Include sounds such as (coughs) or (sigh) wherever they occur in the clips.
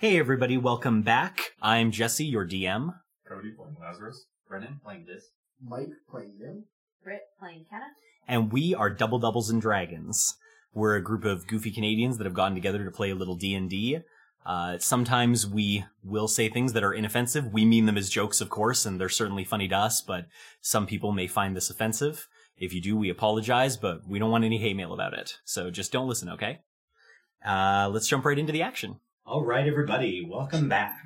Hey everybody, welcome back. I'm Jesse, your DM. Cody playing Lazarus. Brennan playing Dis. Mike playing Nim. Britt playing Kenna. and we are Double Doubles and Dragons. We're a group of goofy Canadians that have gotten together to play a little D and D. Uh, sometimes we will say things that are inoffensive. We mean them as jokes, of course, and they're certainly funny to us. But some people may find this offensive. If you do, we apologize, but we don't want any hate mail about it. So just don't listen, okay? Uh, let's jump right into the action. All right, everybody, welcome back.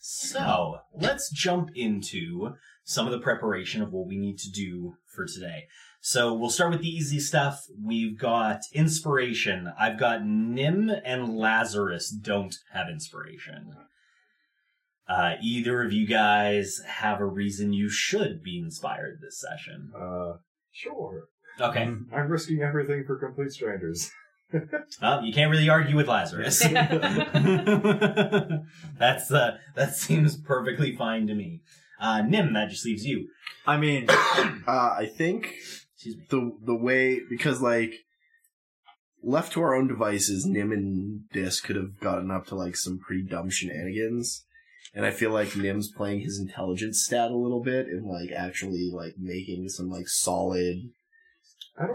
So let's jump into some of the preparation of what we need to do for today. So we'll start with the easy stuff. We've got inspiration. I've got Nim and Lazarus don't have inspiration. Uh, either of you guys have a reason you should be inspired this session. Uh, sure. Okay. I'm risking everything for complete strangers. (laughs) Well, (laughs) you can't really argue with Lazarus. (laughs) (laughs) That's uh, that seems perfectly fine to me. Uh, Nim, that just leaves you. I mean, (coughs) uh, I think me. the the way because like left to our own devices, Nim and Dis could have gotten up to like some pretty dumb shenanigans. And I feel like Nim's playing his intelligence stat a little bit and like actually like making some like solid I don't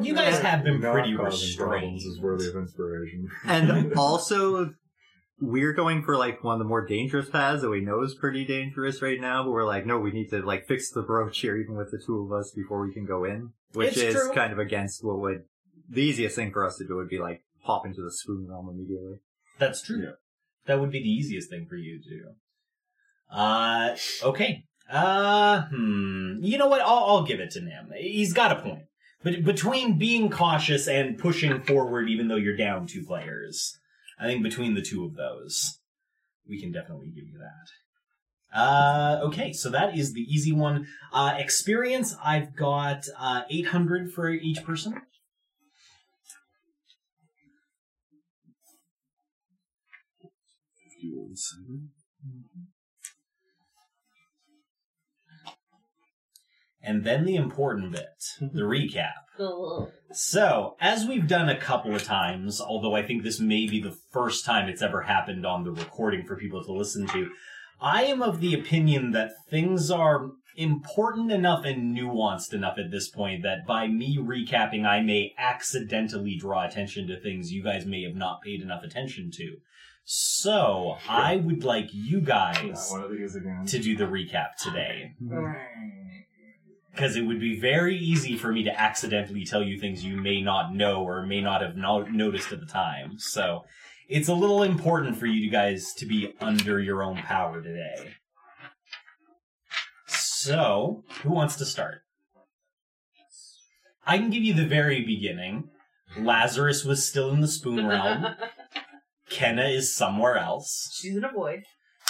You know guys have been not pretty causing problems restrained. is worthy of inspiration. And (laughs) also, we're going for like one of the more dangerous paths that we know is pretty dangerous right now, but we're like, no, we need to like fix the brooch here even with the two of us before we can go in. Which It's is true. kind of against what would, the easiest thing for us to do would be like hop into the spoon realm immediately. That's true. Yeah. That would be the easiest thing for you to do. Uh, okay. Uh, hmm. You know what? I'll, I'll give it to Nim. He's got a point. But between being cautious and pushing forward, even though you're down two players, I think between the two of those, we can definitely give you that. Uh, okay, so that is the easy one. Uh, experience, I've got, uh, 800 for each person. And then the important bit, (laughs) the recap. Cool. So, as we've done a couple of times, although I think this may be the first time it's ever happened on the recording for people to listen to, I am of the opinion that things are important enough and nuanced enough at this point that by me recapping, I may accidentally draw attention to things you guys may have not paid enough attention to. So, I would like you guys one of these again. to do the recap today because it would be very easy for me to accidentally tell you things you may not know or may not have no- noticed at the time. So it's a little important for you guys to be under your own power today. So, who wants to start? I can give you the very beginning. Lazarus was still in the spoon realm. (laughs) Kenna is somewhere else She's in a void.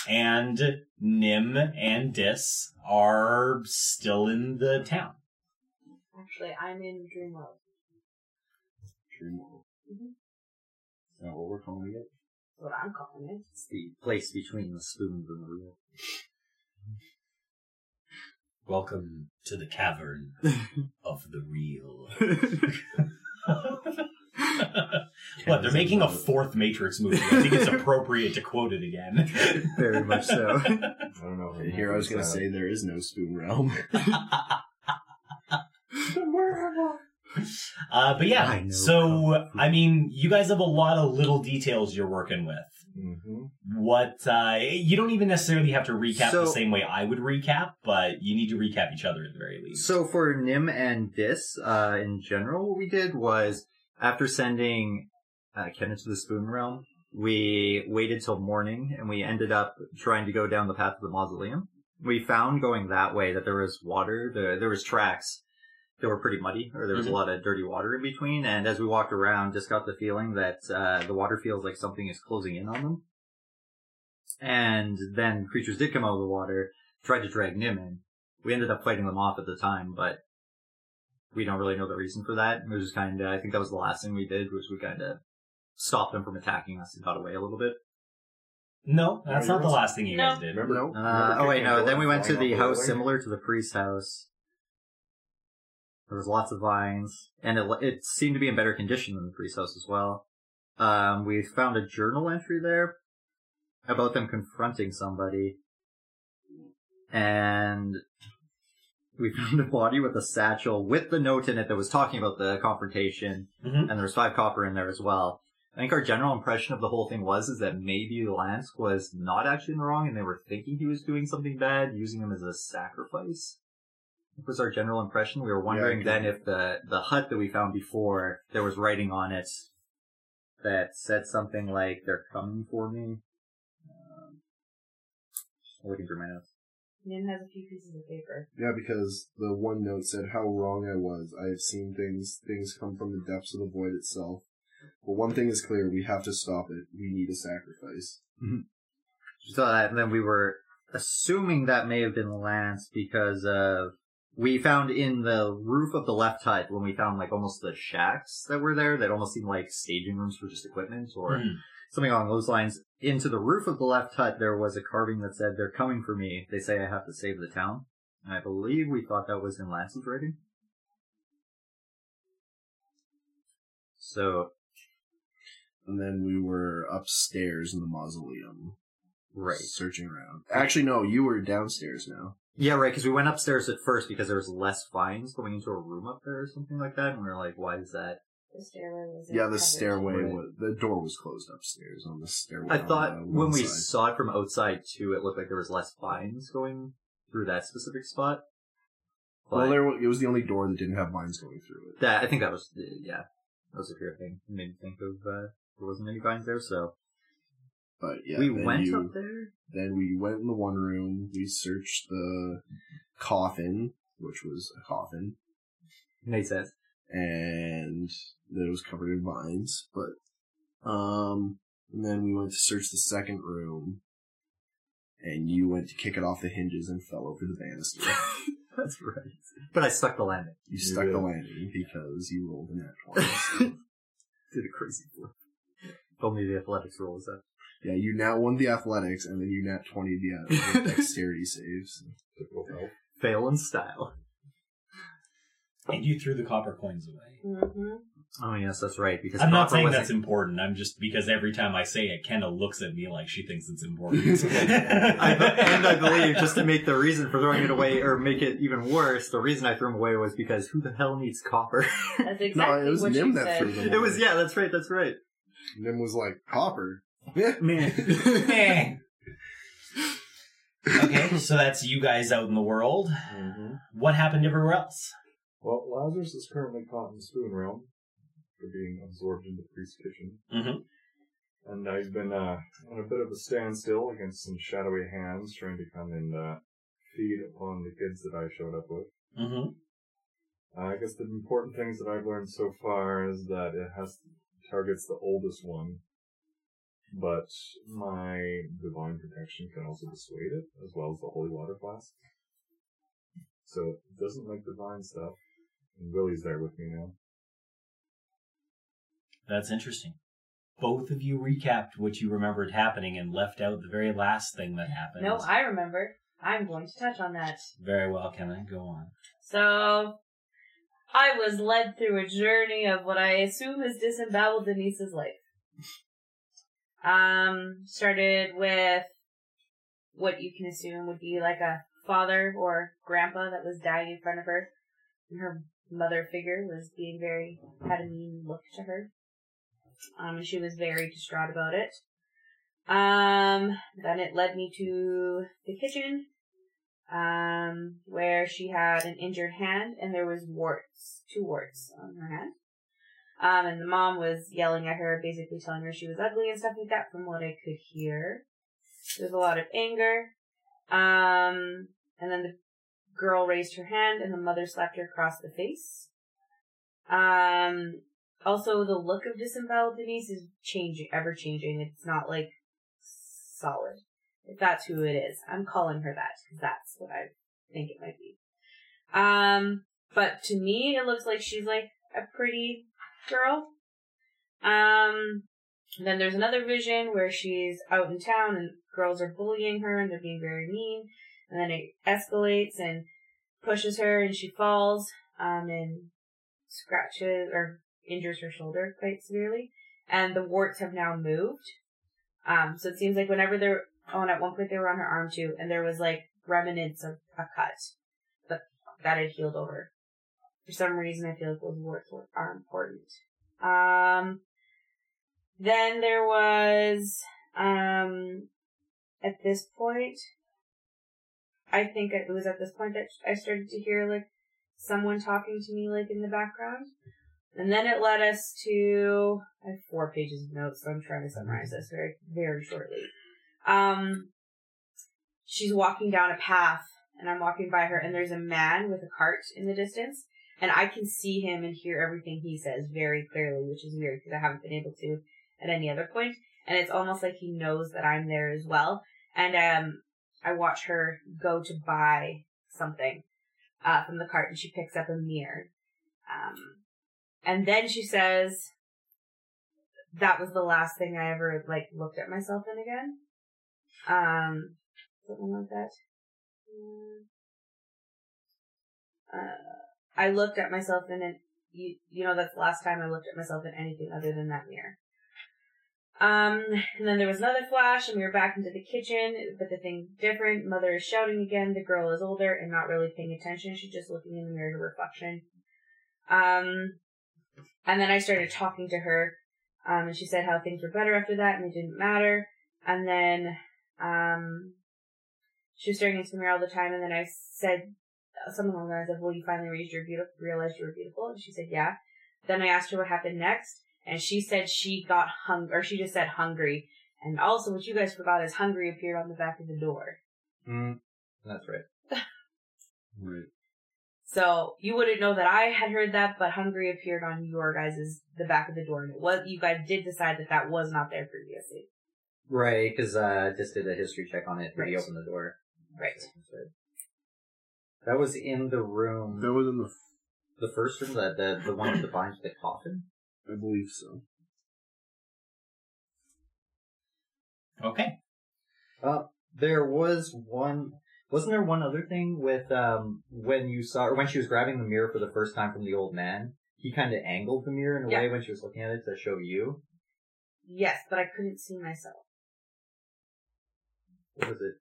and Nim and Dis are still in the town. Actually, I'm in Dreamworld. Mhm. Is that what we're calling it? That's what I'm calling it. It's the place between the spoons and the reel. Welcome to the cavern (laughs) of the real. (laughs) (laughs) (laughs) what, they're making a fourth Matrix movie. I think it's appropriate to quote it again. (laughs) Very much so. (laughs) I don't know. And here I was gonna say there is no spoon realm. Uh, but yeah, know. so, I mean, you guys have a lot of little details you're working with. hmm What, uh, you don't even necessarily have to recap the same way I would recap, but you need to recap each other at the very least. So for Nim and Dis, uh, in general, what we did was after sending uh, Ken into the Spoon Realm, we waited till morning and we ended up trying to go down the path to the mausoleum. We found going that way that there was water, there, there was tracks that were pretty muddy, or there was Mhm. a lot of dirty water in between. And as we walked around, just got the feeling that uh, the water feels like something is closing in on them. And then creatures did come out of the water, tried to drag Nim in. We ended up fighting them off at the time, but we don't really know the reason for that. It was just kind of, I think that was the last thing we did, was we kind of stopped them from attacking us and got away a little bit. no, that's not the last thing you No. guys did. Remember? Nope. Uh, remember oh wait, no, then we went to the house building? similar to the priest's house. There was lots of vines, and it, it seemed to be in better condition than the priest's house as well. Um, we found a journal entry there. about them confronting somebody, and we found a body with a satchel with the note in it that was talking about the confrontation, Mhm. and there was five copper in there as well. I think our general impression of the whole thing was is that maybe Lance was not actually in the wrong, and they were thinking he was doing something bad, using him as a sacrifice. That was our general impression. We were wondering I then if the the hut that we found before there was writing on it that said something like "They're coming for me." Um, looking through my notes. Nim has a few pieces of paper. Yeah, because the one note said how wrong I was. I have seen things things come from the depths of the void itself. But one thing is clear, we have to stop it. We need a sacrifice. So that, and then we were assuming that may have been the Lance because of we found in the roof of the left hut when we found like almost the shacks that were there that almost seemed like staging rooms for just equipment or Mhm. Something along those lines. Into the roof of the left hut there was a carving that said, "They're coming for me. They say I have to save the town." And I believe we thought that was in Lance's writing. So And then we were upstairs in the mausoleum, right. searching around. Actually, no, you were downstairs now. Yeah, right, because we went upstairs at first because there was less vines going into a room up there or something like that, and we were like, why is that? The stairway was. Yeah, covered. the stairway was the door was closed upstairs on the stairway. I on thought when we side. saw it from outside too, it looked like there was less vines going through that specific spot. But well, there wa- it was the only door that didn't have vines going through it. that I think that was the- yeah, that was a fair thing. It made me think of uh, there wasn't any vines there, so But yeah, we went you, up there. Then we went in the one room. We searched the coffin, which was a coffin, Made sense. And that it was covered in vines. But um, and then we went to search the second room, and you went to kick it off the hinges and fell over the banister. (laughs) That's right. But I stuck the landing. You You stuck did. the landing because you rolled an nat 20. (laughs) Did a crazy flip. Told me the athletics roll was that. yeah, you now won the athletics, and then you nat 20 the, uh, the (laughs) dexterity saves. Fail in style. And you threw the copper coins away. Mm-hmm. Oh yes, that's right. Because I'm not saying wasn't- that's important. I'm just because every time I say it, Kendall looks at me like she thinks it's (laughs) important. I, and I believe just to make the reason for throwing it away or make it even worse, the reason I threw them away was because who the hell needs copper? That's (laughs) exactly no, it was what Nim that said. threw them. away. it was yeah, that's right, that's right. Nim was like, copper? Man. (laughs) Meh. okay, so that's you guys out in the world. Mm-hmm. What happened everywhere else? Well, Lazarus is currently caught in the spoon realm for being absorbed into the priest's kitchen. Mm-hmm. And I've been uh, on a bit of a standstill against some shadowy hands trying to come and uh, feed upon the kids that I showed up with. Mm-hmm. Uh, I guess the important things that I've learned so far is that it has targets the oldest one, but my divine protection can also dissuade it, as well as the holy water flask. So it doesn't like divine stuff. And Willie's there with me now. That's interesting. Both of you recapped what you remembered happening and left out the very last thing that happened. No, I remember. I'm going to touch on that. Very well, Kenna. Go on. So, I was led through a journey of what I assume is disemboweled Denise's life. Um, started with what you can assume would be like a father or grandpa that was dying in front of her. And her mother figure was being very, had a mean look to her. Um, and she was very distraught about it. Um, then it led me to the kitchen, um, where she had an injured hand and there was warts, two warts on her hand. Um, and the mom was yelling at her, basically telling her she was ugly and stuff like that from what I could hear. There was a lot of anger. Um, and then the girl raised her hand and the mother slapped her across the face. Um, also the look of disemboweled Denise is changing, ever changing. It's not like solid. If that's who it is, I'm calling her that because that's what I think it might be. Um, but to me, it looks like she's like a pretty girl. Um, then there's another vision where she's out in town and girls are bullying her and they're being very mean. And then it escalates and pushes her and she falls, um, and scratches or injures her shoulder quite severely. And the warts have now moved. Um, so it seems like whenever they're, oh, and at one point they were on her arm too, and there was like remnants of a cut, but that had healed over. For some reason, I feel like those warts are important. Um, then there was, um, at this point, I think it was at this point that I started to hear like someone talking to me like in the background. And then it led us to I have four pages of notes, so I'm trying to summarize this very very shortly. Um she's walking down a path and I'm walking by her and there's a man with a cart in the distance and I can see him and hear everything he says very clearly, which is weird because I haven't been able to at any other point. And it's almost like he knows that I'm there as well. And um I watch her go to buy something uh, from the cart and she picks up a mirror. Um, and then she says, that was the last thing I ever, like, looked at myself in again. Um, something like that. Uh, I looked at myself in it, you, you know, that's the last time I looked at myself in anything other than that mirror. Um, and then there was another flash, and we were back into the kitchen, but the thing's different. Mother is shouting again. The girl is older and not really paying attention. She's just looking in the mirror to reflection. Um, and then I started talking to her, um, and she said how things were better after that, and it didn't matter. And then, um, she was staring into the mirror all the time, and then I said something along the lines of, "Well, you finally realized you're beautiful." Realized you were beautiful, and she said, "Yeah." Then I asked her what happened next, and she said she got hung, or she just said hungry. And also, what you guys forgot is hungry appeared on the back of the door. Mm, that's right. (laughs) Right. So you wouldn't know that I had heard that, but hungry appeared on your guys' the back of the door, and it was you guys did decide that that was not there previously. Right, because uh, just did a history check on it when he Right. opened the door. Right. That was in the room, That was in the. the first room, That the, the one with the behind the coffin. I believe so. Okay. Uh, there was one. Wasn't there one other thing with um when you saw or when she was grabbing the mirror for the first time from the old man? He kind of angled the mirror in a Yeah. way when she was looking at it to show you. Yes, but I couldn't see myself. What was it?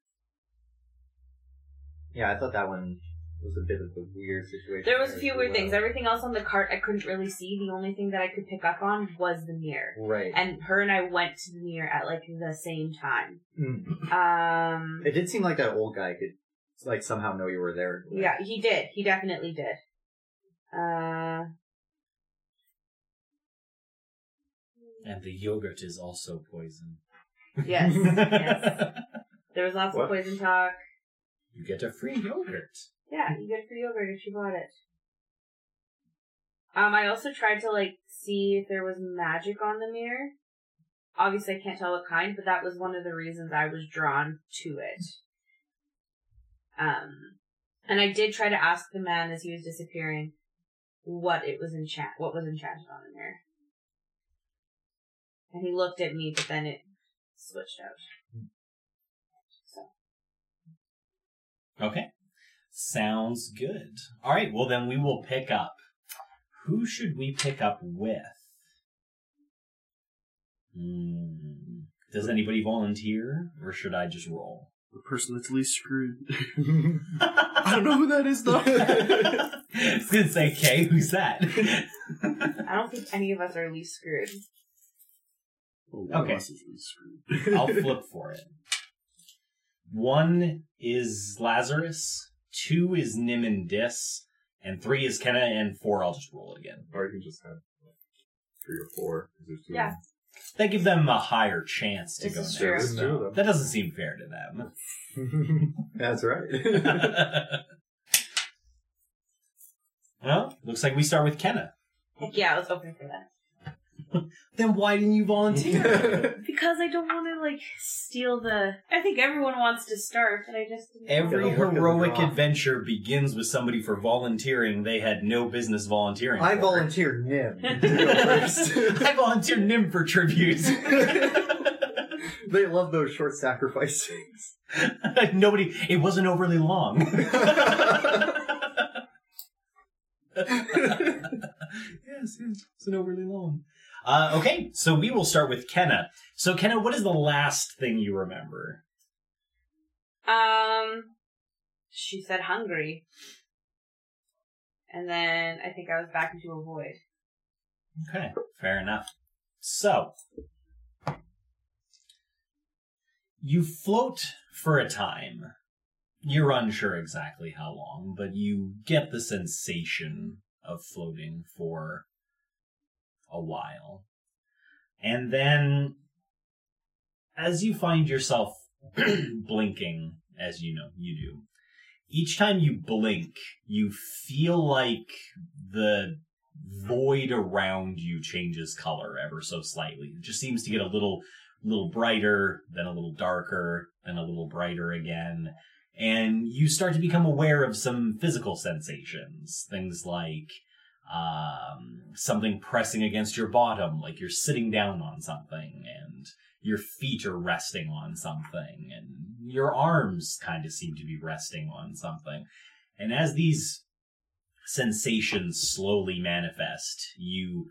Yeah, I thought that one was a bit of a weird situation. There was a few weird well. things. Everything else on the cart I couldn't really see. The only thing that I could pick up on was the mirror. Right. And her and I went to the mirror at like the same time. Mm. Um, It did seem like that old guy could like somehow know you were there. yeah, he did. He definitely did. Uh, And the yogurt is also poison. yes, yes. (laughs) There was lots What? of poison talk. You get a free yogurt. Yeah, you get free yogurt if you bought it. Um, I also tried to like see if there was magic on the mirror. Obviously, I can't tell what kind, but that was one of the reasons I was drawn to it. Um, and I did try to ask the man as he was disappearing what it was enchant, what was enchanted on the mirror. And he looked at me, but then it switched out. So. Okay. Sounds good. All right. Well, then we will pick up. Who should we pick up with? Hmm. Does anybody volunteer, or should I just roll? The person that's least screwed. (laughs) I don't know who that is though. I was gonna say, Kay, who's that? I don't think any of us are least screwed. Oh, one of Okay. us is least screwed. I'll flip for it. One is Lazarus, two is Nim and Dis, and three is Kenna, and four I'll just roll it again. Or you can just have three or four. there's two Yeah. of them. That gives them a higher chance to This go is next. true. There's two of. That doesn't seem fair to them. (laughs) That's right. (laughs) well, looks like we start with Kenna. Heck yeah, I was hoping for that. (laughs) Then why didn't you volunteer? (laughs) Because I don't want to like steal the. I think everyone wants to start, but I just. didn't- Every Gotta work as a heroic adventure begins with somebody for volunteering they had no business volunteering. I for. volunteered Nim. to go first. I volunteered Nim for tribute. (laughs) they love those short sacrifices. Nobody. It wasn't overly long. yes, yes, it wasn't overly long. Uh, okay, so we will start with Kenna. So, Kenna, what is the last thing you remember? Um, she said hungry. And then I think I was back into a void. Okay, fair enough. So, you float for a time. You're unsure exactly how long, but you get the sensation of floating for a while. And then, as you find yourself (clears throat) blinking, as you know you do, each time you blink, you feel like the void around you changes color ever so slightly. It just seems to get a little little brighter, then a little darker, then a little brighter again. And you start to become aware of some physical sensations. Things like um, something pressing against your bottom, like you're sitting down on something, and your feet are resting on something, and your arms kind of seem to be resting on something. And as these sensations slowly manifest, you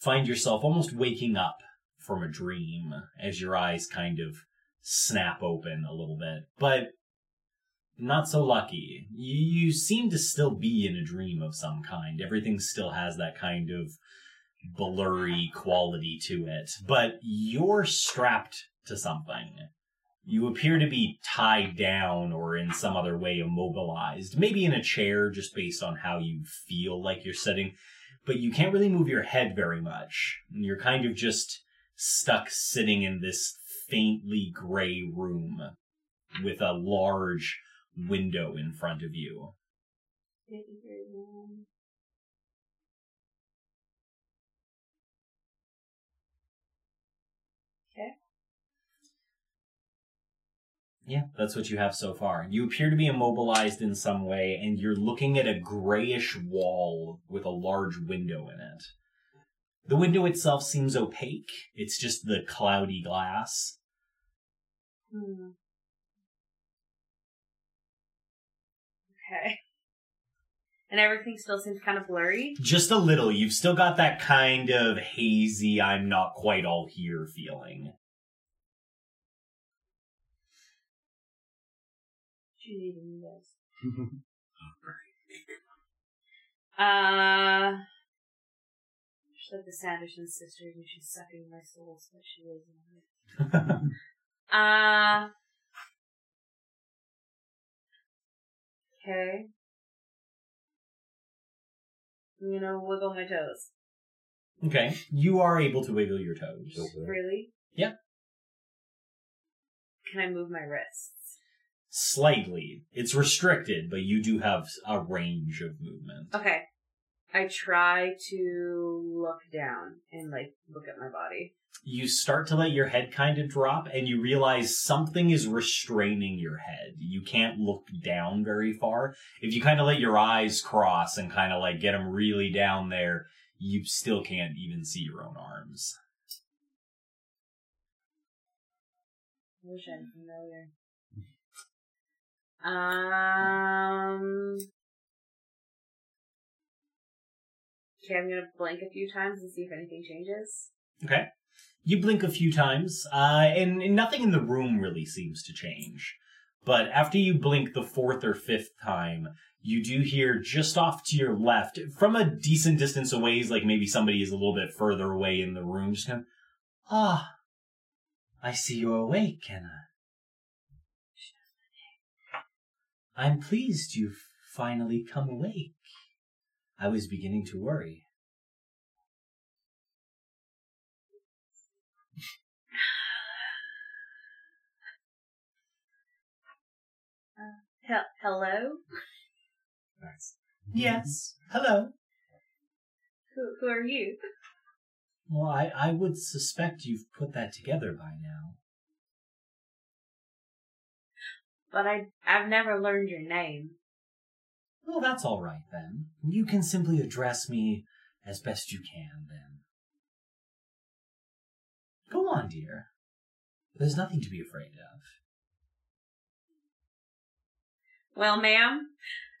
find yourself almost waking up from a dream as your eyes kind of snap open a little bit. But not so lucky. You, you seem to still be in a dream of some kind. Everything still has that kind of blurry quality to it, but you're strapped to something. You appear to be tied down or in some other way immobilized, maybe in a chair just based on how you feel like you're sitting, but you can't really move your head very much. You're kind of just stuck sitting in this faintly gray room with a large window in front of you. Okay. Yeah, that's what you have so far. You appear to be immobilized in some way, and you're looking at a grayish wall with a large window in it. The window itself seems opaque. It's just the cloudy glass. Hmm. Okay. (laughs) And everything still seems kind of blurry. Just a little. You've still got that kind of hazy, I'm not quite all here feeling. She's eating you guys. (laughs) Uh, she's like the Sanderson sisters, and she's sucking my soul so that she lives in it. (laughs) Uh, okay. I'm gonna wiggle my toes. okay. You are able to wiggle your toes. Really? Yep. Can I move my wrists? Slightly. It's restricted, but you do have a range of movement. Okay. I try to look down and like look at my body. you start to let your head kind of drop and you realize something is restraining your head. You can't look down very far. If you kind of let your eyes cross and kind of like get them really down there, you still can't even see your own arms. I wish I had familiar. Um. Okay, I'm gonna blink a few times and see if anything changes. Okay. You blink a few times, uh, and, and nothing in the room really seems to change. But after you blink the fourth or fifth time, you do hear just off to your left, from a decent distance away, is like maybe somebody is a little bit further away in the room, just kind of, ah, I see you're awake, Kenna. I'm pleased you've finally come awake. I was beginning to worry. Hel- hello? Nice. Yes. Hello. Who, who are you? Well, I, I would suspect you've put that together by now. But I, I've never learned your name. Well, that's all right then. You can simply address me as best you can then. Go on, dear. There's nothing to be afraid of. Well, ma'am.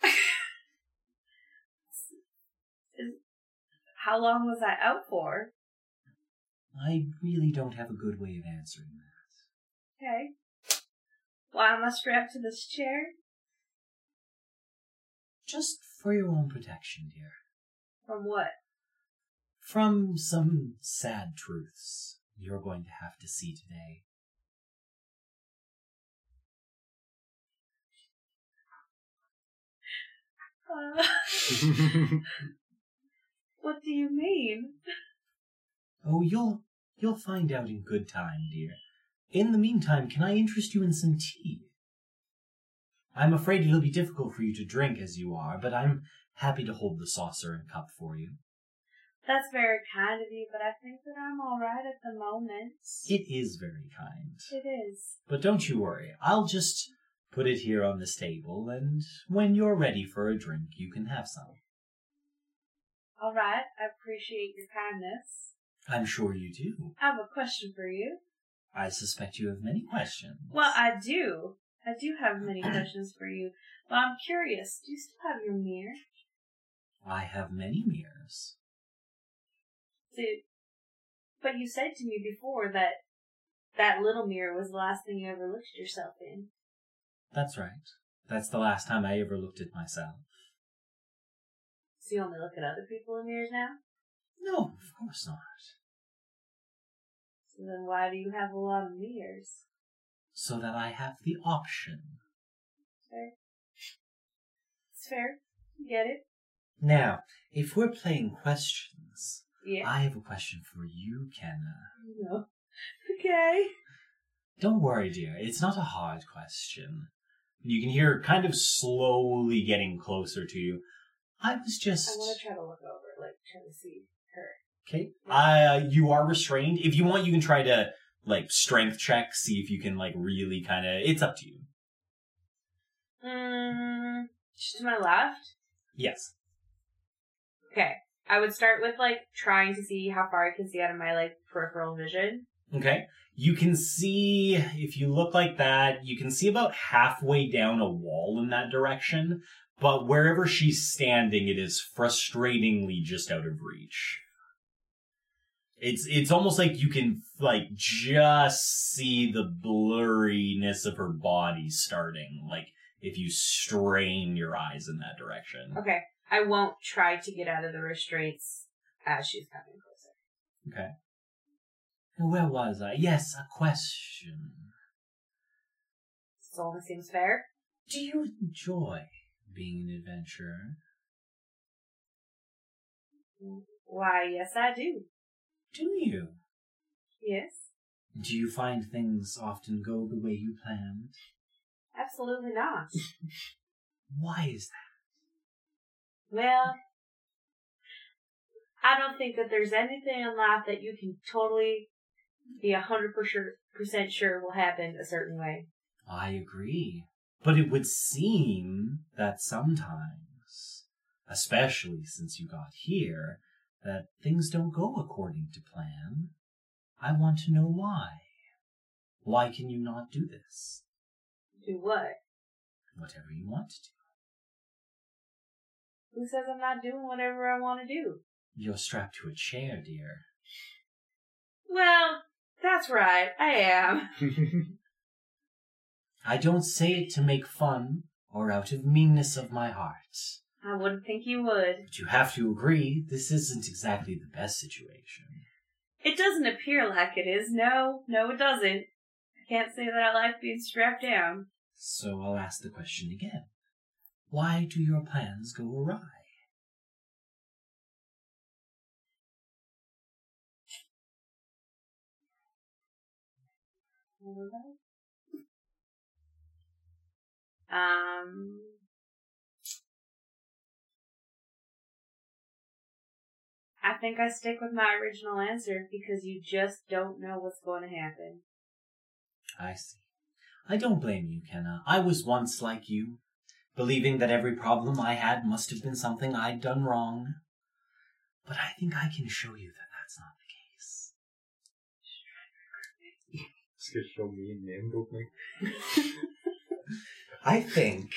(laughs) How long was I out for? I really don't have a good way of answering that. Okay. Why am I strapped to this chair? Just for your own protection, dear. From what? From some sad truths you're going to have to see today. Uh, (laughs) what do you mean? Oh, you'll you'll find out in good time, dear. In the meantime, can I interest you in some tea? I'm afraid it'll be difficult for you to drink as you are, but I'm happy to hold the saucer and cup for you. That's very kind of you, but I think that I'm alright at the moment. It is very kind. It is. But don't you worry. I'll just put it here on this table, and when you're ready for a drink, you can have some. Alright, I appreciate your kindness. I'm sure you do. I have a question for you. I suspect you have many questions. Well, I do. I do have many questions for you. But I'm curious, do you still have your mirror? I have many mirrors. Dude. But you said to me before that that little mirror was the last thing you ever looked at yourself in. That's right. That's the last time I ever looked at myself. So you only look at other people in mirrors now? No, of course not. So then why do you have a lot of mirrors? So that I have the option. Fair. It's fair. Get it? Now, if we're playing questions, Yeah. I have a question for you, Kenna. No. Okay. Don't worry, dear. It's not a hard question. You can hear kind of slowly getting closer to you. I was just I want to try to look over, like try to see her. okay. Uh, you are restrained. If you want, you can try to like strength check, see if you can like really kind of. It's up to you. Mm, to my left. Yes. Okay. I would start with like trying to see how far I can see out of my like peripheral vision. Okay. You can see, if you look like that, you can see about halfway down a wall in that direction, but wherever she's standing, it is frustratingly just out of reach. It's, it's almost like you can, like, just see the blurriness of her body starting, like, if you strain your eyes in that direction. Okay. I won't try to get out of the restraints as she's coming closer. Okay. Where was I? Yes, a question. This only seems fair. Do you enjoy being an adventurer? Why, yes, I do. Do you? Yes. Do you find things often go the way you planned? Absolutely not. (laughs) Why is that? Well, I don't think that there's anything in life that you can totally be a hundred percent sure will happen a certain way. I agree. But it would seem that sometimes, especially since you got here, that things don't go according to plan. I want to know why. Why can you not do this? Do what? Whatever you want to do. Who says I'm not doing whatever I want to do? You're strapped to a chair, dear. Well, that's right. I am. (laughs) (laughs) I don't say it to make fun or out of meanness of my heart. I wouldn't think you would. But you have to agree, this isn't exactly the best situation. It doesn't appear like it is. No, no, it doesn't. I can't say that I like being strapped down. So I'll ask the question again. Why do your plans go awry? Um. I think I stick with my original answer because you just don't know what's going to happen. I see. I don't blame you, Kenna. I was once like you, believing that every problem I had must have been something I'd done wrong. But I think I can show you that that's not the case. Just gonna show me and name book me. I think,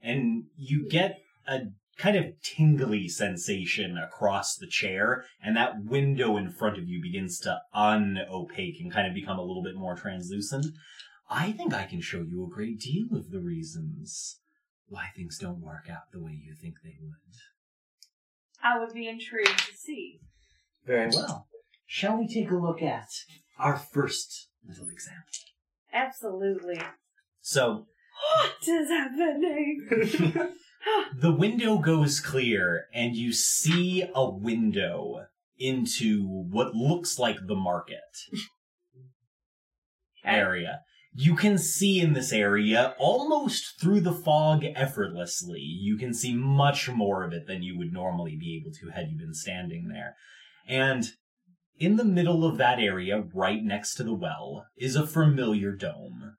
and you get a kind of tingly sensation across the chair, and that window in front of you begins to unopaque and kind of become a little bit more translucent. I think I can show you a great deal of the reasons why things don't work out the way you think they would. I would be intrigued to see. Very Well, shall we take a look at our first little example? Absolutely. So, What is happening? (laughs) (gasps) the window goes clear, and you see a window into what looks like the market (laughs) area. You can see in this area almost through the fog effortlessly. You can see much more of it than you would normally be able to had you been standing there. And in the middle of that area, right next to the well, is a familiar dome,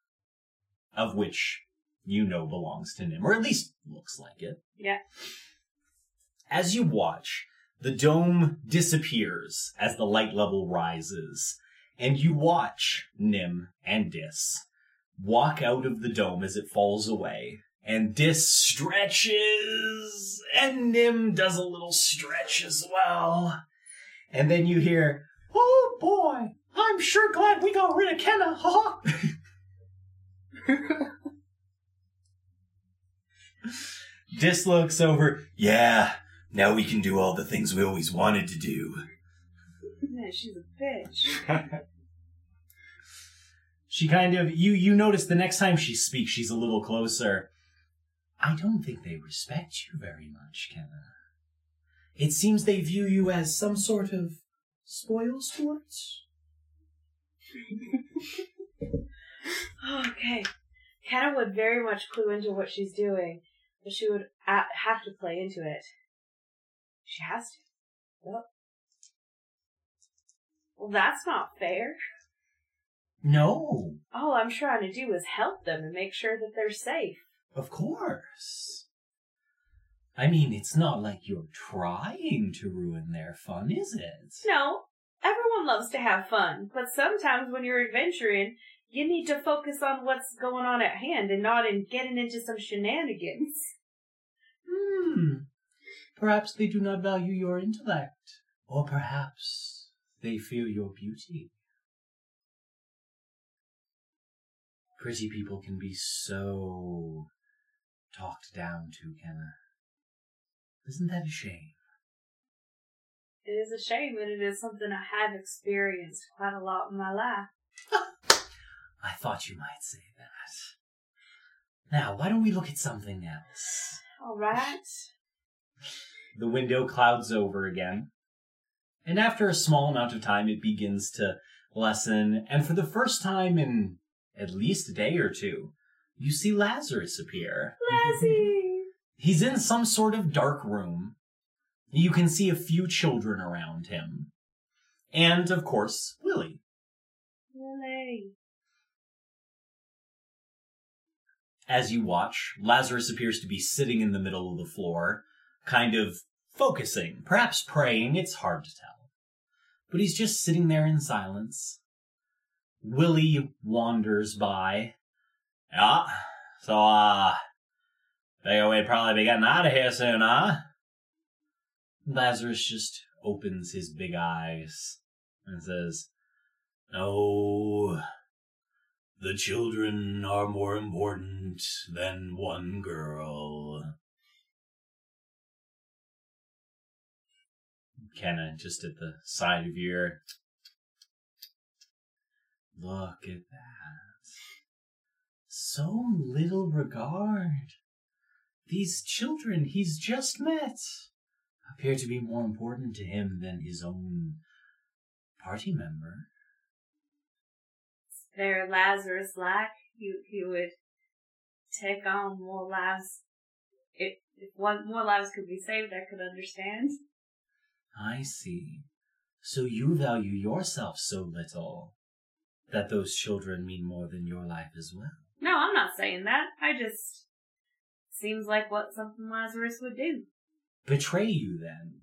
of which you know belongs to Nim, or at least looks like it. Yeah. As you watch, the dome disappears as the light level rises, and you watch Nim and Dis walk out of the dome as it falls away. And Dis stretches, and Nim does a little stretch as well. And then you hear, Oh boy, I'm sure glad we got rid of Kenna, huh? (laughs) Dis looks over, Yeah, now we can do all the things we always wanted to do. Man, she's a bitch. (laughs) She kind of you you notice the next time she speaks, she's a little closer. I don't think they respect you very much, Kenna. It seems they view you as some sort of spoil sport. (laughs) Okay. Kenna would very much clue into what she's doing, but she would have to play into it. She has to. Yep. Well, that's not fair. No, All I'm trying to do is help them and make sure that they're safe. of course. I mean, it's not like you're trying to ruin their fun, is it? No, everyone loves to have fun, but sometimes when you're adventuring, you need to focus on what's going on at hand and not in getting into some shenanigans. Hmm. Perhaps they do not value your intellect. Or perhaps they fear your beauty. Pretty people can be so talked down to, Kenna. Isn't that a shame? It is a shame, and it is something I have experienced quite a lot in my life. (laughs) I thought you might say that. Now, why don't we look at something else? All right. The window clouds over again. And after a small amount of time, it begins to lessen. And for the first time in at least a day or two, you see Lazarus appear. Lassie! He's in some sort of dark room. You can see a few children around him. And, of course, Lily. Lily. As you watch, Lazarus appears to be sitting in the middle of the floor, kind of focusing, perhaps praying, it's hard to tell. But he's just sitting there in silence. Willie wanders by. Yeah, so, uh, figure we'd probably be getting out of here soon, huh? Lazarus just opens his big eyes and says, No, the children are more important than one girl. Kenna, just at the side of your. Look at that. So little regard. These children he's just met appear to be more important to him than his own party member. There, Lazarus like he he would take on more lives. If if one more lives could be saved, I could understand. I see. So you value yourself so little that those children mean more than your life as well. No, I'm not saying that. I just seems like what something Lazarus would do. Betray you then.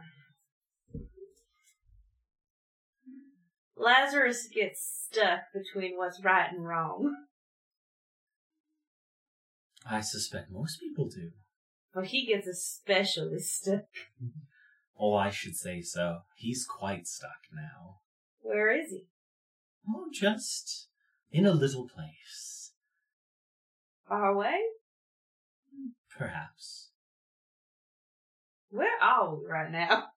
(clears throat) (clears throat) Lazarus gets stuck between what's right and wrong. I suspect most people do. But he gets especially stuck. Oh, I should say so. He's quite stuck now. Where is he? Oh, just in a little place. Far away? Perhaps. Where are we right now?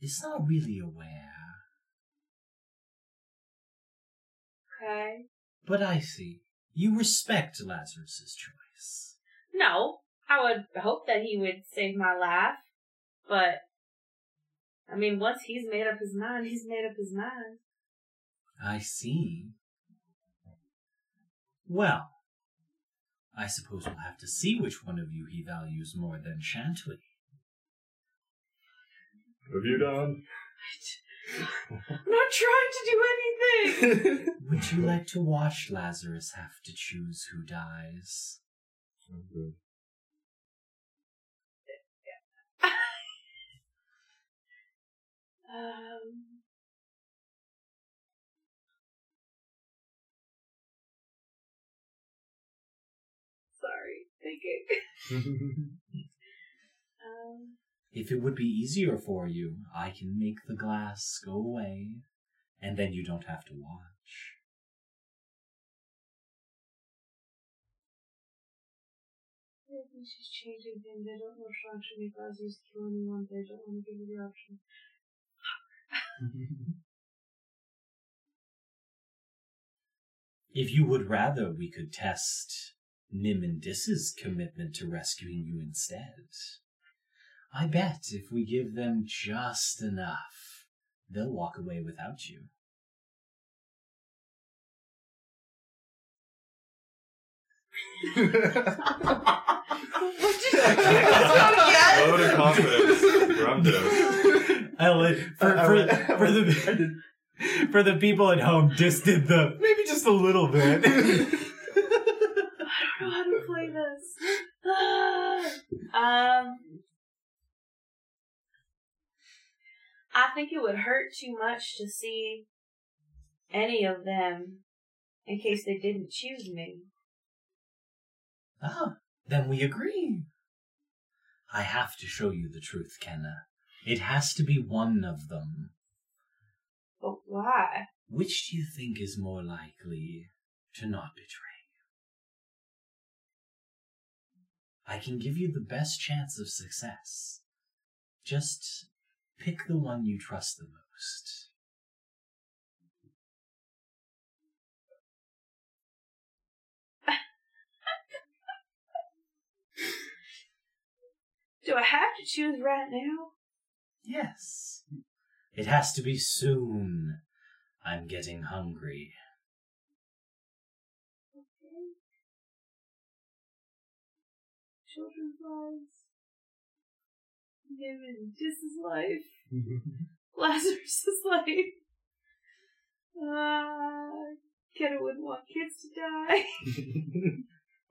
It's not really aware. Okay. But I see. You respect Lazarus's choice. No, I would hope that he would save my life, but I mean, once he's made up his mind, he's made up his mind. I see. Well, I suppose we'll have to see which one of you he values more than, shan't we? Have you done? I'm not trying to do anything. (laughs) Would you like to watch Lazarus have to choose who dies? Good. um. Sorry, thinking. (laughs) Um. If it would be easier for you, I can make the glass go away, and then you don't have to watch. I think she's changing things. I don't know if Sean make Lazarus kill anyone, I don't want to give her the option. If you would rather, we could test Nim and Dis's commitment to rescuing you instead. I bet if we give them just enough, they'll walk away without you. Vote of confidence from I'll let, for, I- for, I- for the for the people at home, Dis did the maybe just a little bit. (laughs) I don't know how to play this. (sighs) um, I think it would hurt too much to see any of them in case they didn't choose me. ah, then we agree. I have to show you the truth, Kenna. It has to be one of them. But why? Which do you think is more likely to not betray you? I can give you the best chance of success. Just pick the one you trust the most. Do I have to choose right now? Yes. It has to be soon. I'm getting hungry. Children's lives. Him and Dis's life. (laughs) Lazarus's (laughs) life. Uh, Kenna wouldn't want kids to die. (laughs)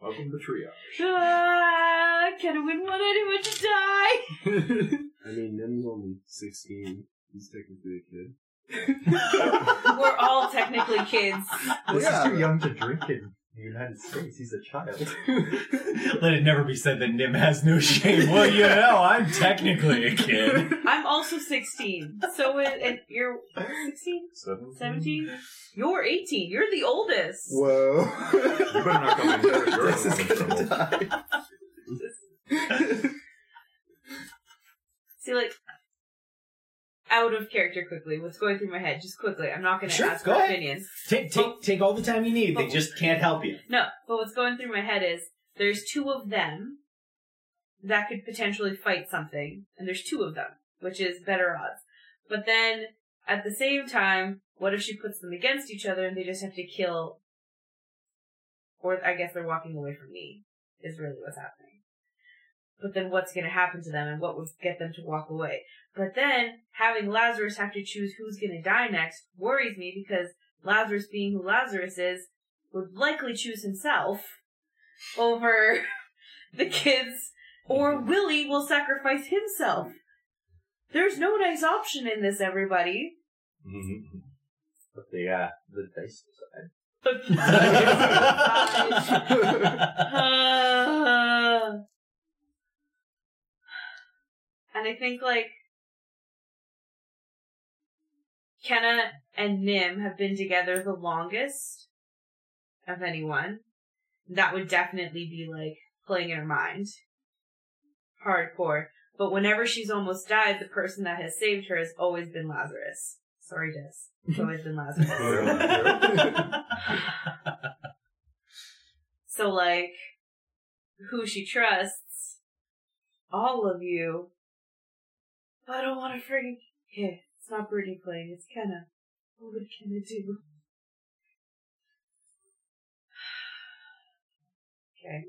Welcome to triage. Ah, Kenna wouldn't want anyone to die. I mean, Nim's only 16. He's technically a kid. We're all technically kids. Dis Yeah. is too young to drink in the United States. He's a child. (laughs) Let it never be said that Nim has no shame. Well, you know, I'm technically a kid. I'm also 16. So, it, and you're 16? Seven. 17? You're 18. You're the oldest. Whoa. You better not come in here. (laughs) You're this is gonna trouble. die. (laughs) See, like, out of character quickly. What's going through my head? Just quickly. I'm not going to Sure, ask go ahead. opinions. Take, take, take all the time you need. They just can't help you. No, but what's going through my head is there's two of them that could potentially fight something, and there's two of them, which is better odds. But then at the same time, what if she puts them against each other and they just have to kill? Or I guess they're walking away from me. Is really what's happening. But then what's going to happen to them and what would get them to walk away? But then having Lazarus have to choose who's going to die next worries me because Lazarus being who Lazarus is would likely choose himself over (laughs) the kids, or Willie will sacrifice himself. There's no nice option in this, everybody. But the uh, the dice side. But (laughs) (laughs) Uh, and I think like Kenna and Nim have been together the longest of anyone. That would definitely be like playing in her mind. Hardcore. But whenever she's almost died, the person that has saved her has always been Lazarus. Sorry, Des. It's always been Lazarus. (laughs) (laughs) So like, who she trusts, all of you. I don't want to forget. Okay, it's not Brittany playing. It's Kenna. What would Kenna do? (sighs) Okay.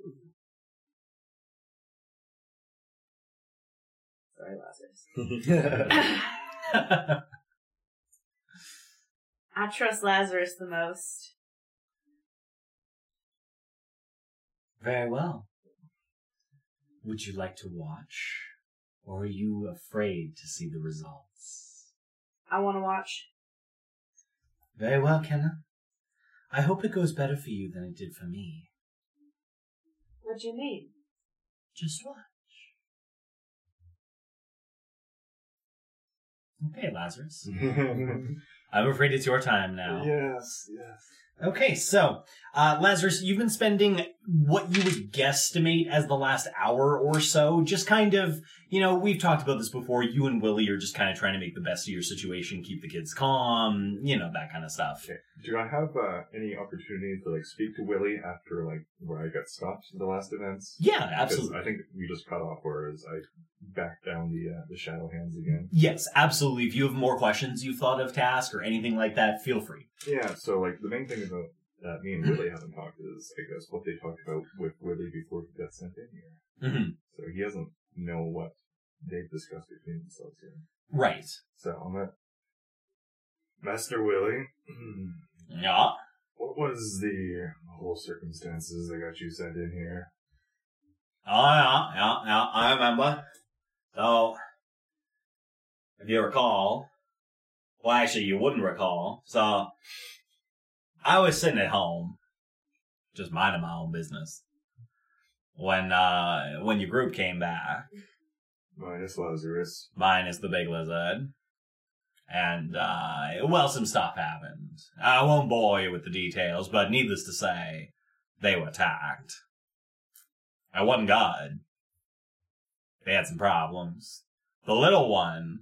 Sorry, Lazarus. (laughs) (laughs) I trust Lazarus the most. Very well. Would you like to watch? Or are you afraid to see the results? I want to watch. Very well, Kenna. I hope it goes better for you than it did for me. What do you mean? Just watch. Okay, Lazarus. (laughs) I'm afraid it's your time now. Yes, yes. Okay, so uh, Lazarus, you've been spending what you would guesstimate as the last hour or so, just kind of, you know, we've talked about this before. You and Willie are just kind of trying to make the best of your situation, keep the kids calm, you know, that kind of stuff. Okay. Do I have uh, any opportunity to like speak to Willie after like where I got stopped in the last events? Yeah, Because absolutely. I think we just cut off whereas I backed down the uh, the shadow hands again. Yes, absolutely. If you have more questions you've thought of to ask or anything like that, feel free. Yeah. So like the main thing about that me and Willie haven't talked is I guess what they talked about with Willie before he got sent in here. hmm So he doesn't know what they've discussed between themselves here. Right. So I'm Master Willie. (clears throat) Yeah. what was the whole circumstances that got you sent in here? Oh, yeah, yeah, yeah, I remember. So, if you recall, well, actually, you wouldn't recall. So, I was sitting at home, just minding my own business, when, uh, when your group came back, Minus Lazarus. minus the big lizard. And, uh, well, some stuff happened. I won't bore you with the details, but needless to say, they were attacked. I wasn't God. They had some problems. The little one,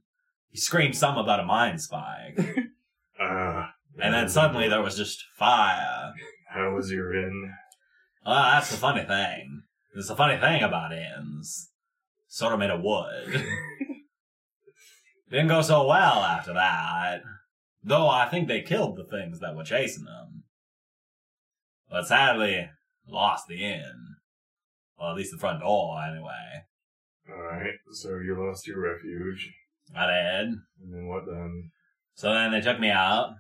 he screamed something about a mind spike. (laughs) Ah. And then suddenly there was just fire. How was your inn? Well, that's the funny thing. It's the funny thing about inns. Sort of made of wood. Didn't go so well after that. Though I think they killed the things that were chasing them. But sadly, lost the inn. Well, at least the front door, anyway. Alright, so you lost your refuge. I did. And then what then? So then they took me out,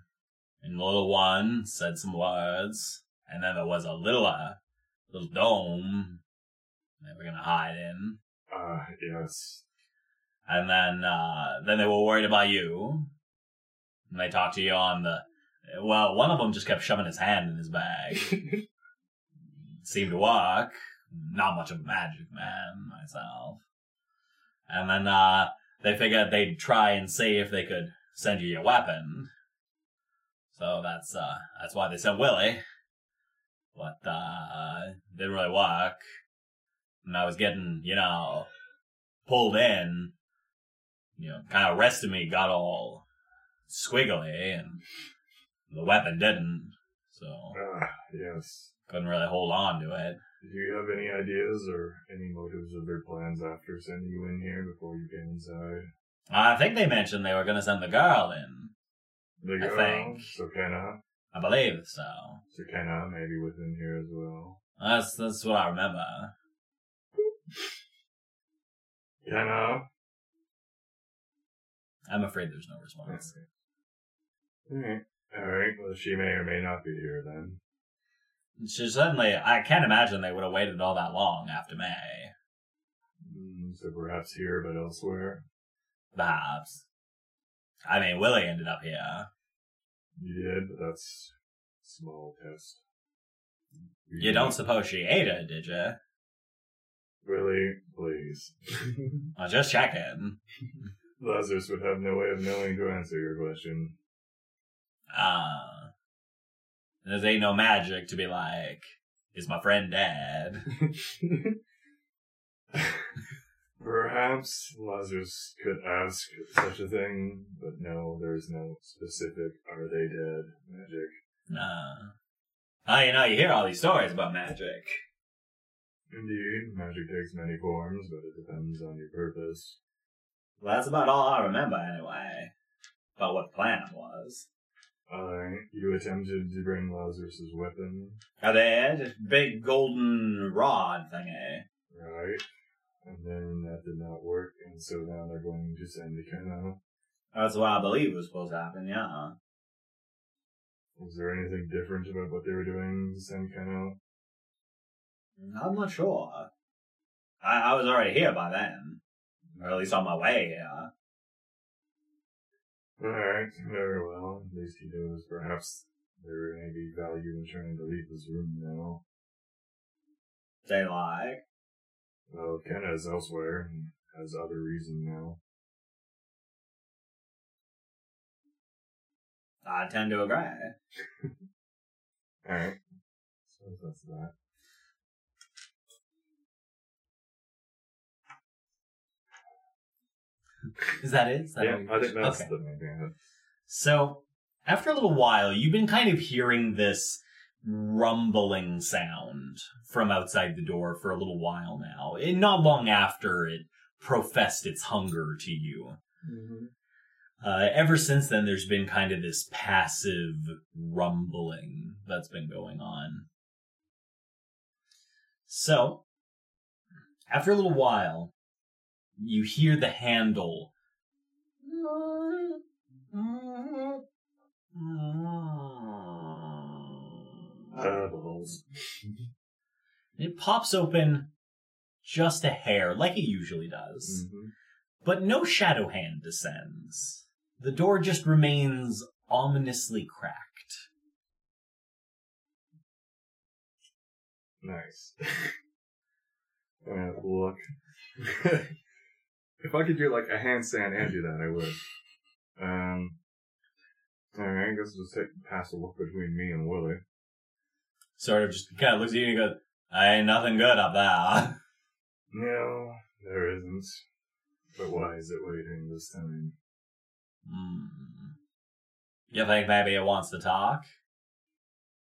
and the little one said some words, and then there was a little, uh, little dome they were gonna hide in. Ah, yes. And then, uh, then they were worried about you. And they talked to you on the, well, one of them just kept shoving his hand in his bag. (laughs) Seemed to work. Not much of a magic man myself. And then, uh, they figured they'd try and see if they could send you your weapon. So that's, uh, that's why they sent Willie. But, uh, didn't really work. And I was getting, you know, pulled in, you know, kind of arrested me, got all squiggly, and the weapon didn't, so Ah, yes. couldn't really hold on to it. Do you have any ideas or any motives of their plans after sending you in here before you came inside? I think they mentioned they were going to send the girl in. The I think. So Kenna, I believe so. so Kenna maybe within here as well. That's that's what I remember. Kenna. I'm afraid there's no response. Alright. Alright, well she may or may not be here then. She suddenly, I can't imagine they would have waited all that long after May. Mm, so perhaps here but elsewhere. Perhaps. I mean, Willie ended up here. Yeah, but that's small test. You don't suppose she ate it, did you? Really? Please. (laughs) I'm just checking. Lazarus would have no way of knowing to answer your question. Ah. There ain't no magic to be like, is my friend dead? (laughs) Perhaps Lazarus could ask such a thing, but no, there's no specific are they dead magic. Nah. Oh, you know, you hear all these stories about magic. Indeed, magic takes many forms, but it depends on your purpose. Well, that's about all I remember anyway. About what the plan was. I, you attempted to bring Lazarus's weapon, Are they just big golden rod thingy? right? And then that did not work, and so now they're going to send Kenna. That's what I believe was supposed to happen, yeah. Was there anything different about what they were doing to send Kenna? I'm not sure. I, I was already here by then. Or at least on my way here. Alright, very well. At least he knows perhaps there may be value in trying to leave this room now. They like. Well, Kenna is elsewhere and has other reason now. I tend to agree. (laughs) Alright. So that's that. Is that it? Is that Yeah, I think that's Okay. the main thing. So, after a little while, you've been kind of hearing this rumbling sound from outside the door for a little while now. And not long after it professed its hunger to you. Uh, ever since then, there's been kind of this passive rumbling that's been going on. So, after a little while, you hear the handle. (laughs) It pops open just a hair, like it usually does. Mhm. But no shadow hand descends. The door just remains ominously cracked. Nice. (laughs) uh, look. (laughs) if I could do like a handstand and do that, I would. Um. I guess we'll just take pass a look between me and Willie. Sort of just kind of looks at you and goes, I ain't nothing good up there. (laughs) No, there isn't. But why is it waiting this time? Hmm. You think maybe it wants to talk?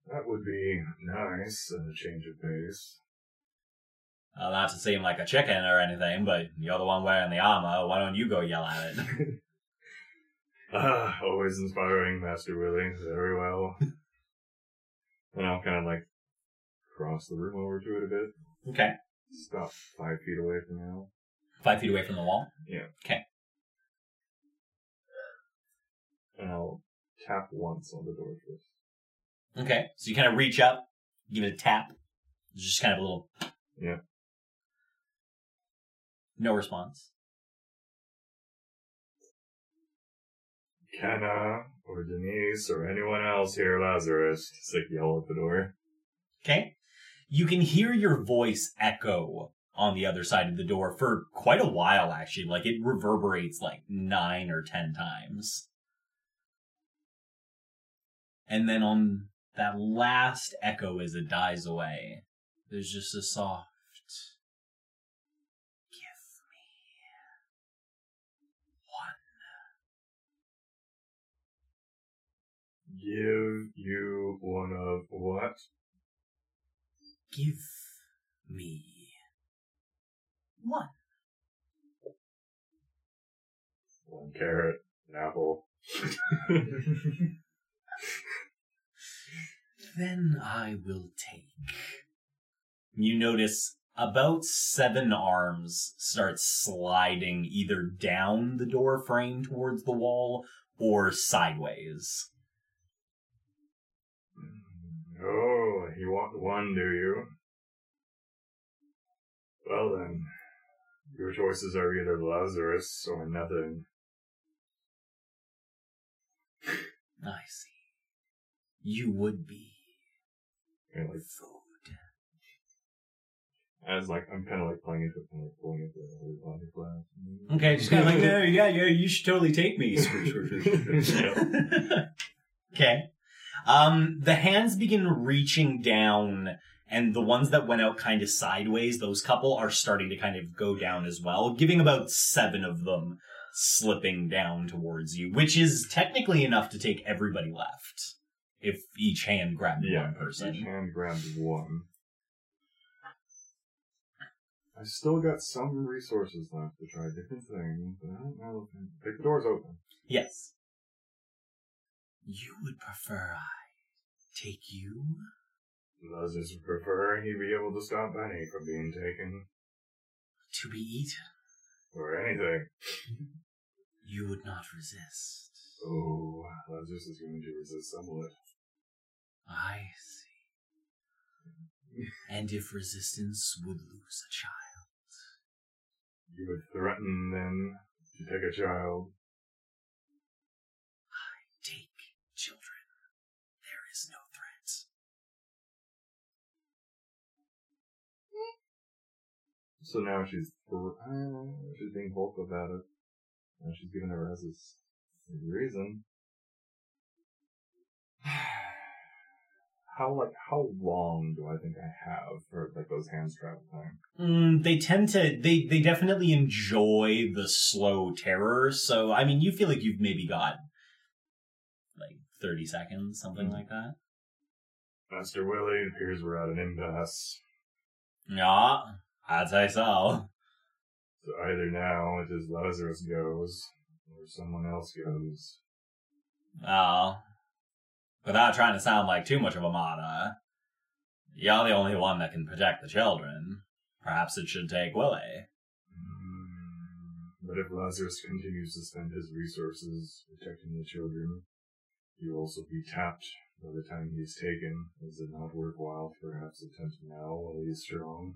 That would be nice, a change of pace. Well, not to seem like a chicken or anything, but you're the one wearing the armor. Why don't you go yell at it? (laughs) Ah, always inspiring, Master Willie. Very well. (laughs) and I'll kind of like cross the room over to it a bit. okay. Stop five feet away from now. Five feet away from the wall. Yeah. Okay. And I'll tap once on the door first. Okay. So you kind of reach up, give it a tap. Just kind of a little. Yeah. No response. Kenna, or Denise, or anyone else here, Lazarus. Just like yell at the door. Okay. You can hear your voice echo on the other side of the door for quite a while, actually. Like it reverberates like nine or ten times. And then on that last echo as it dies away, there's just a soft Give you one of what? Give me one. One carrot, an apple. (laughs) Then I will take. You notice about seven arms start sliding either down the door frame towards the wall or sideways. Oh, you want one, do you? Well then, your choices are either Lazarus or nothing. (laughs) I see. You would be Kind of like food. as like I'm kind of like playing into it, kind of pulling it the whole body flat. Okay, just kind of like, no, (laughs) uh, yeah, yeah, you should totally take me. (laughs) okay. Um, the hands begin reaching down, and the ones that went out kind of sideways, those couple are starting to kind of go down as well, giving about seven of them slipping down towards you, which is technically enough to take everybody left. If each hand grabbed Yeah, one person. Each hand grabbed one. I still got some resources left to try different things, but I don't know. if I- Like the door's open. Yes. You would prefer I take you? Does this prefer he be able to stop Benny from being taken To be eaten? or anything? You would not resist. Oh, Lazarus is going to resist somewhat. I see. And if resistance would lose a child. You would threaten then to take a child. Take children. There is no threat. So now she's uh, she's being vocal about it. And she's giving her as his reason. (sighs) How like how long do I think I have for like those hands travel time? Mm, they tend to, they, they definitely enjoy the slow terror. So, I mean, you feel like you've maybe got like 30 seconds, something Mm. like that. Master Willie, it appears we're at an impasse. Yeah, I'd say so. So either now it is Lazarus goes, or someone else goes. Oh. Without trying to sound like too much of a martyr, you're the only one that can protect the children. Perhaps it should take Willie. Mm, But if Lazarus continues to spend his resources protecting the children, he will also be tapped by the time he is taken. Is it not worthwhile to perhaps attempt now while he is strong?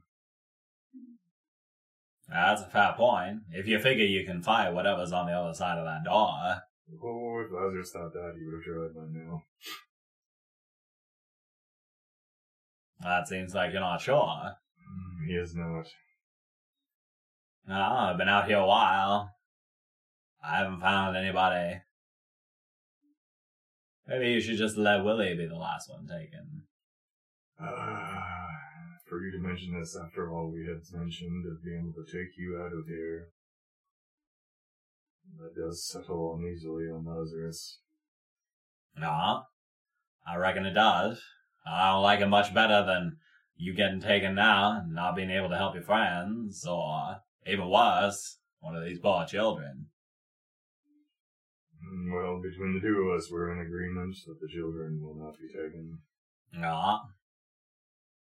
That's a fair point. If you figure you can fight whatever's on the other side of that door. Oh, if Lazarus thought that, he would have tried by now. That seems like you're not sure. Mm, He is not. No, I've been out here a while. I haven't found anybody. Maybe you should just let Willie be the last one taken. Ah, for you to mention this after all we had mentioned of being able to take you out of here. That does settle uneasily on Lazarus. No, I reckon it does. I don't like it much better than you getting taken now and not being able to help your friends, or even worse, one of these poor children. Well, between the two of us, we're in agreement that the children will not be taken. No,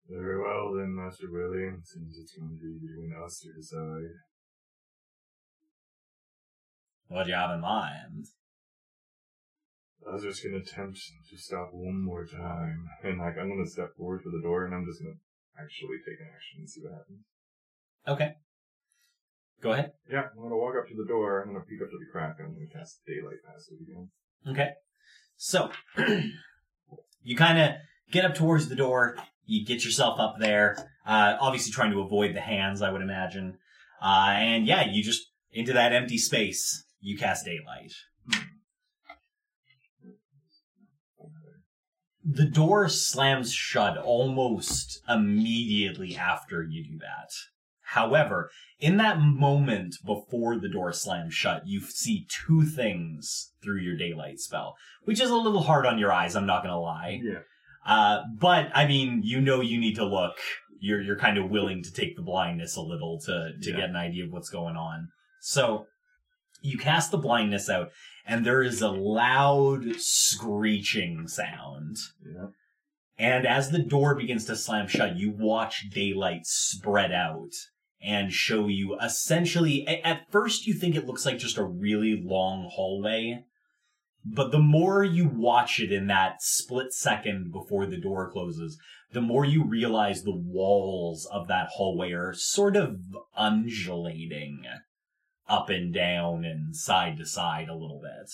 Very well then, Master Willie. It seems it's going to be between us to decide. what do you have in mind? I was just gonna attempt to stop one more time. And like I'm gonna step forward for the door and I'm just gonna actually take an action and see what happens. Okay. Go ahead. Yeah, I'm gonna walk up to the door, I'm gonna peek up to the crack, and I'm gonna cast daylight passive again. Okay. So, (clears throat) you kind of get up towards the door. You get yourself up there. Uh, obviously trying to avoid the hands, I would imagine. Uh, and yeah, you just, into that empty space, you cast daylight. The door slams shut almost immediately after you do that. However, in that moment before the door slams shut, you see two things through your daylight spell, which is a little hard on your eyes, I'm not gonna lie. Yeah. Uh, but I mean, you know you need to look. You're you're kind of willing to take the blindness a little to to Yeah. get an idea of what's going on. So you cast the blindness out, and there is a loud screeching sound. Yeah. And as the door begins to slam shut, you watch daylight spread out and show you essentially, at first you think it looks like just a really long hallway. But the more you watch it in that split second before the door closes, the more you realize the walls of that hallway are sort of undulating up and down and side to side a little bit.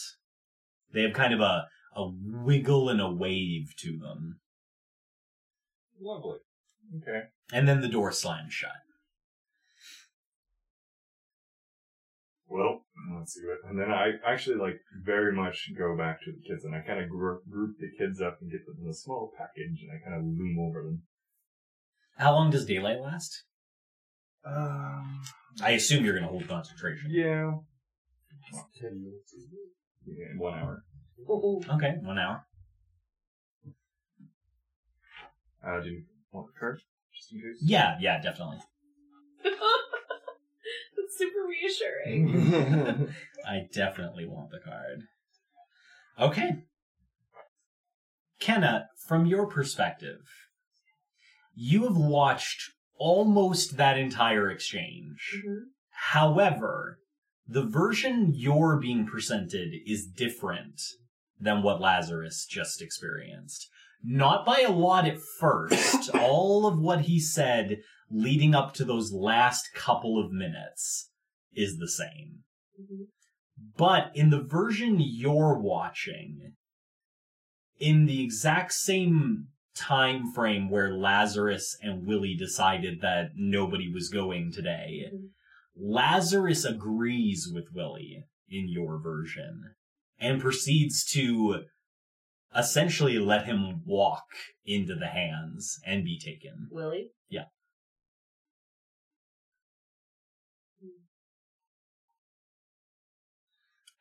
They have kind of a, a wiggle and a wave to them. Lovely. Okay. And then the door slams shut. Well, let's see what. And then I actually like very much go back to the kids, and I kind of group, group the kids up and get them in a small package, and I kind of loom over them. How long does daylight last? Um. I assume you're going to hold concentration. Yeah. Ten. Yeah, one hour. Okay, one hour. Uh, do you want the card just in case? Yeah, yeah, definitely. (laughs) That's (laughs) super reassuring. (laughs) I definitely want the card. Okay. Kenna, from your perspective, you have watched almost that entire exchange. Mhm. However, the version you're being presented is different than what Lazarus just experienced. Not by a lot at first. (coughs) All of what he said leading up to those last couple of minutes is the same. Mhm. But in the version you're watching, in the exact same time frame where Lazarus and Willie decided that nobody was going today, Mhm. Lazarus agrees with Willie in your version and proceeds to essentially let him walk into the hands and be taken. Willie? Yeah.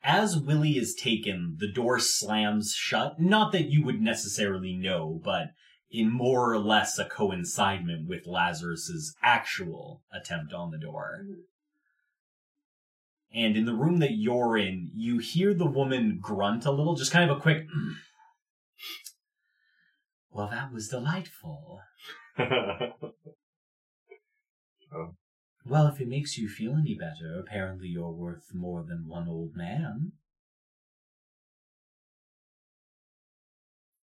As Willie is taken, the door slams shut. Not that you would necessarily know, but in more or less a coincidement with Lazarus's actual attempt on the door. And in the room that you're in, you hear the woman grunt a little, just kind of a quick. Hmm. well, that was delightful. (laughs) Oh. Well, if it makes you feel any better, apparently you're worth more than one old man.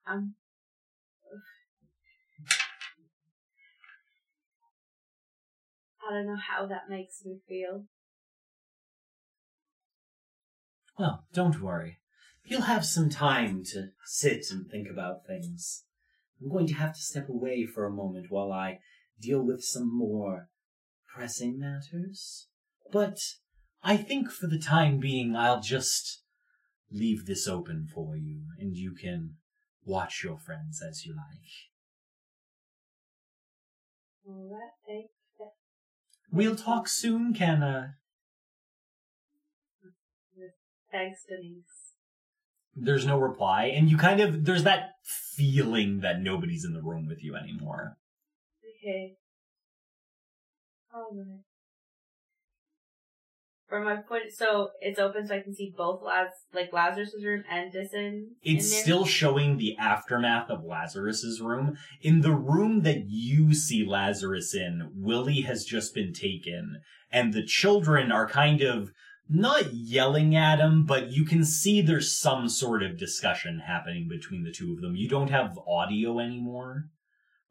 Um. I don't know how that makes me feel. Well, don't worry. You'll have some time to sit and think about things. I'm going to have to step away for a moment while I deal with some more pressing matters. But I think for the time being, I'll just leave this open for you, and you can watch your friends as you like. Alright, thanks. We'll talk soon, Kenna. Uh, thanks, Denise. There's no reply, and you kind of, there's that feeling that nobody's in the room with you anymore. Okay. Oh, Alright. From my point, so it's open so I can see both Laz, like Lazarus's room and Dyson. It's still showing the aftermath of Lazarus's room. In the room that you see Lazarus in, Willie has just been taken, and the children are kind of not yelling at him, but you can see there's some sort of discussion happening between the two of them. You don't have audio anymore,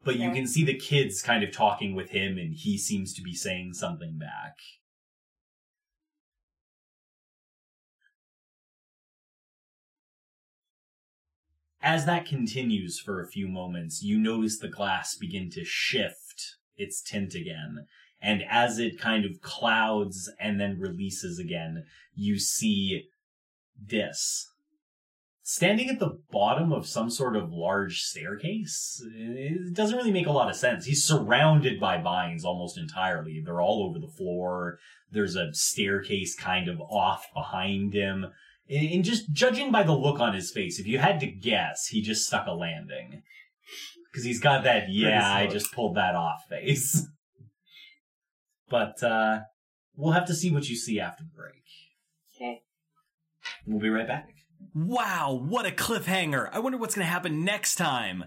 but you can see the kids kind of talking with him, and he seems to be saying something back. As that continues for a few moments, you notice the glass begin to shift its tint again. And as it kind of clouds and then releases again, you see Dis standing at the bottom of some sort of large staircase. It doesn't really make a lot of sense. He's surrounded by vines almost entirely. They're all over the floor. There's a staircase kind of off behind him. And and just judging by the look on his face, if you had to guess, he just stuck a landing. Because he's got that, yeah, I just pulled that off face. (laughs) But, uh, we'll have to see what you see after the break. Okay. We'll be right back. Wow, what a cliffhanger. I wonder what's going to happen next time.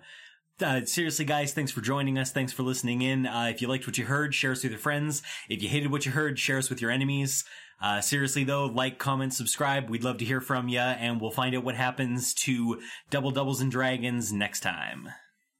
Uh, seriously, guys, thanks for joining us. Thanks for listening in. Uh, if you liked what you heard, share us with your friends. If you hated what you heard, share us with your enemies. Uh, seriously, though, like, comment, subscribe. We'd love to hear from you, and we'll find out what happens to Double Doubles and Dragons next time.